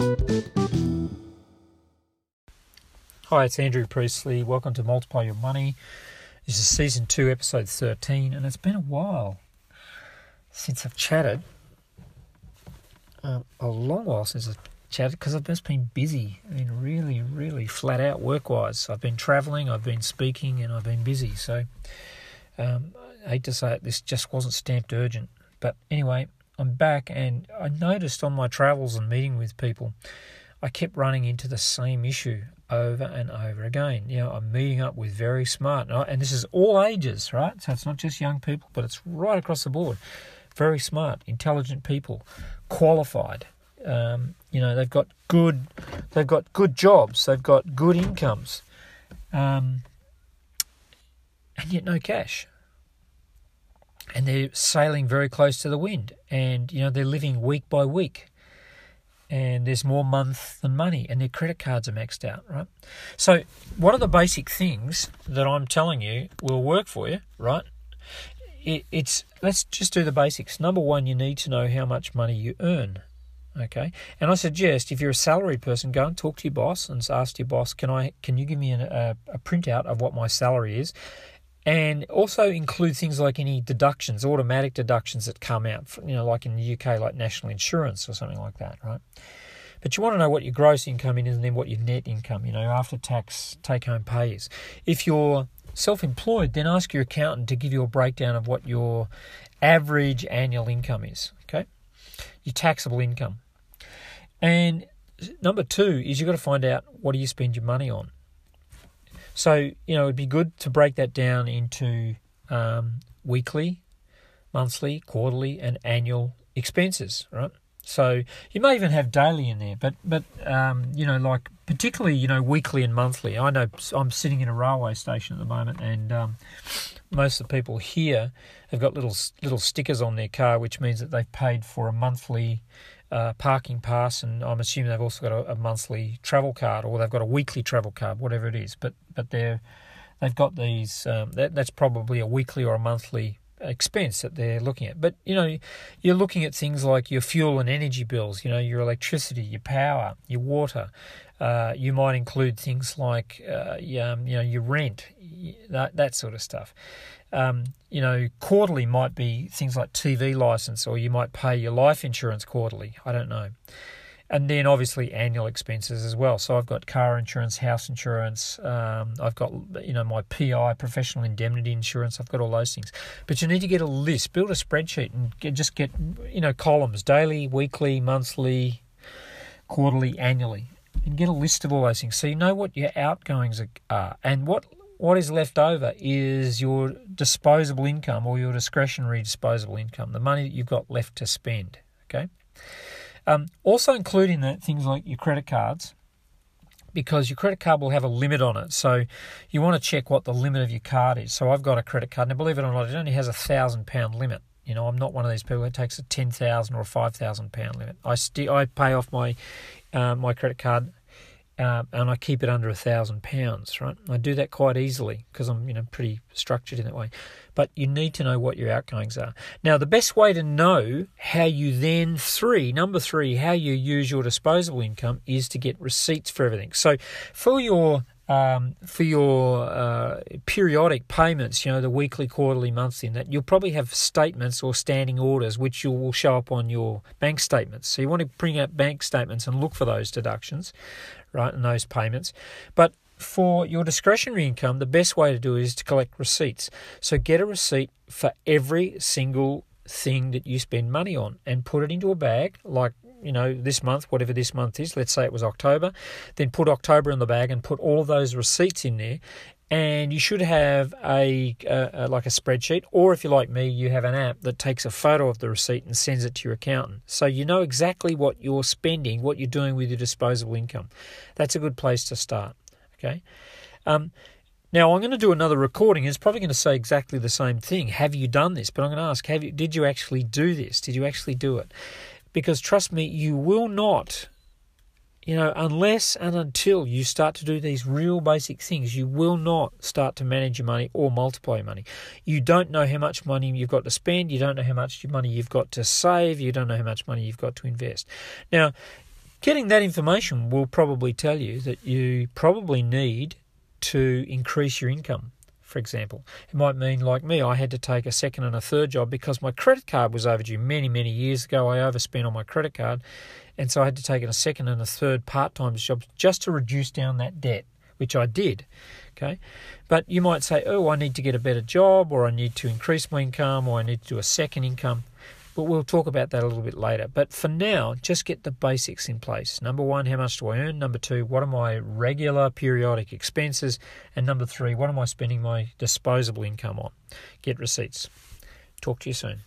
Hi, it's Andrew Priestley. Welcome to Multiply Your Money. This is season two, episode 13, and it's been a while since I've chatted. Um, a long while since I've chatted because I've just been busy. I mean, really, really flat out work wise. I've been traveling, I've been speaking, and I've been busy. So um, I hate to say it, this just wasn't stamped urgent. But anyway, I'm back, and I noticed on my travels and meeting with people, I kept running into the same issue over and over again. You know, I'm meeting up with very smart, and this is all ages, right? So it's not just young people, but it's right across the board. Very smart, intelligent people, qualified. Um, you know, they've got good, they've got good jobs, they've got good incomes, um, and yet no cash. And they're sailing very close to the wind, and you know they're living week by week and there's more month than money, and their credit cards are maxed out, right? So, one of the basic things that I'm telling you will work for you, right? It, it's let's just do the basics. Number one, you need to know how much money you earn, okay? And I suggest if you're a salaried person, go and talk to your boss and ask your boss, can I, can you give me an, a, a printout of what my salary is? And also include things like any deductions, automatic deductions that come out, you know, like in the UK, like national insurance or something like that, right? But you want to know what your gross income is and then what your net income, you know, after tax take home pay is. If you're self employed, then ask your accountant to give you a breakdown of what your average annual income is, okay? Your taxable income. And number two is you've got to find out what do you spend your money on. So, you know, it'd be good to break that down into um, weekly, monthly, quarterly, and annual expenses, right? So you may even have daily in there, but but um, you know, like particularly you know weekly and monthly. I know I'm sitting in a railway station at the moment, and um, most of the people here have got little little stickers on their car, which means that they've paid for a monthly uh, parking pass, and I'm assuming they've also got a, a, monthly travel card or they've got a weekly travel card, whatever it is. But but they're they've got these. Um, that, that's probably a weekly or a monthly expense that they're looking at. But you know, you're looking at things like your fuel and energy bills. You know, your electricity, your power, your water. Uh, you might include things like uh, you know your rent, that that sort of stuff. Um, you know, quarterly might be things like TV license, or you might pay your life insurance quarterly. I don't know. And then obviously annual expenses as well. So I've got car insurance, house insurance. Um, I've got you know my PI, professional indemnity insurance. I've got all those things. But you need to get a list, build a spreadsheet, and get, just get you know columns: daily, weekly, monthly, quarterly, annually, and get a list of all those things so you know what your outgoings are and what what is left over is your disposable income or your discretionary disposable income, the money that you've got left to spend. Okay. Um, also, including that things like your credit cards, because your credit card will have a limit on it. So you want to check what the limit of your card is. So I've got a credit card. Now, believe it or not, it only has a thousand pound limit. You know, I'm not one of these people that takes a ten thousand or a five thousand pound limit. I st- I pay off my uh, my credit card uh, and I keep it under a thousand pounds, right? I do that quite easily because I'm, you know, pretty structured in that way. But you need to know what your outgoings are. Now, the best way to know how you then three, number three, how you use your disposable income is to get receipts for everything. So, for your um, for your uh, periodic payments, you know, the weekly, quarterly, monthly, and that you'll probably have statements or standing orders which you will show up on your bank statements. So you want to bring out bank statements and look for those deductions, right, and those payments. But for your discretionary income, the best way to do it is to collect receipts. So get a receipt for every single thing that you spend money on and put it into a bag like you know, this month, whatever this month is, let's say it was October, then put October in the bag and put all of those receipts in there. And you should have a, like a spreadsheet, or if you're like me, you have an app that takes a photo of the receipt and sends it to your accountant. So you know exactly what you're spending, what you're doing with your disposable income. That's a good place to start. Okay. Um, now I'm going to do another recording. It's probably going to say exactly the same thing. Have you done this? But I'm going to ask: Have you? Did you actually do this? Did you actually do it? Because trust me, you will not, you know, unless and until you start to do these real basic things, you will not start to manage your money or multiply your money. You don't know how much money you've got to spend. You don't know how much money you've got to save. You don't know how much money you've got to invest. Now, Getting that information will probably tell you that you probably need to increase your income for example. It might mean, like me, I had to take a second and a third job because my credit card was overdue many, many years ago. I overspent on my credit card, and so I had to take a second and a third part time job just to reduce down that debt, which I did. Okay, but you might say, oh, I need to get a better job, or I need to increase my income, or I need to do a second income. But we'll talk about that a little bit later. But for now, just get the basics in place. Number one, how much do I earn? Number two, what are my regular periodic expenses? And number three, what am I spending my disposable income on? Get receipts. Talk to you soon.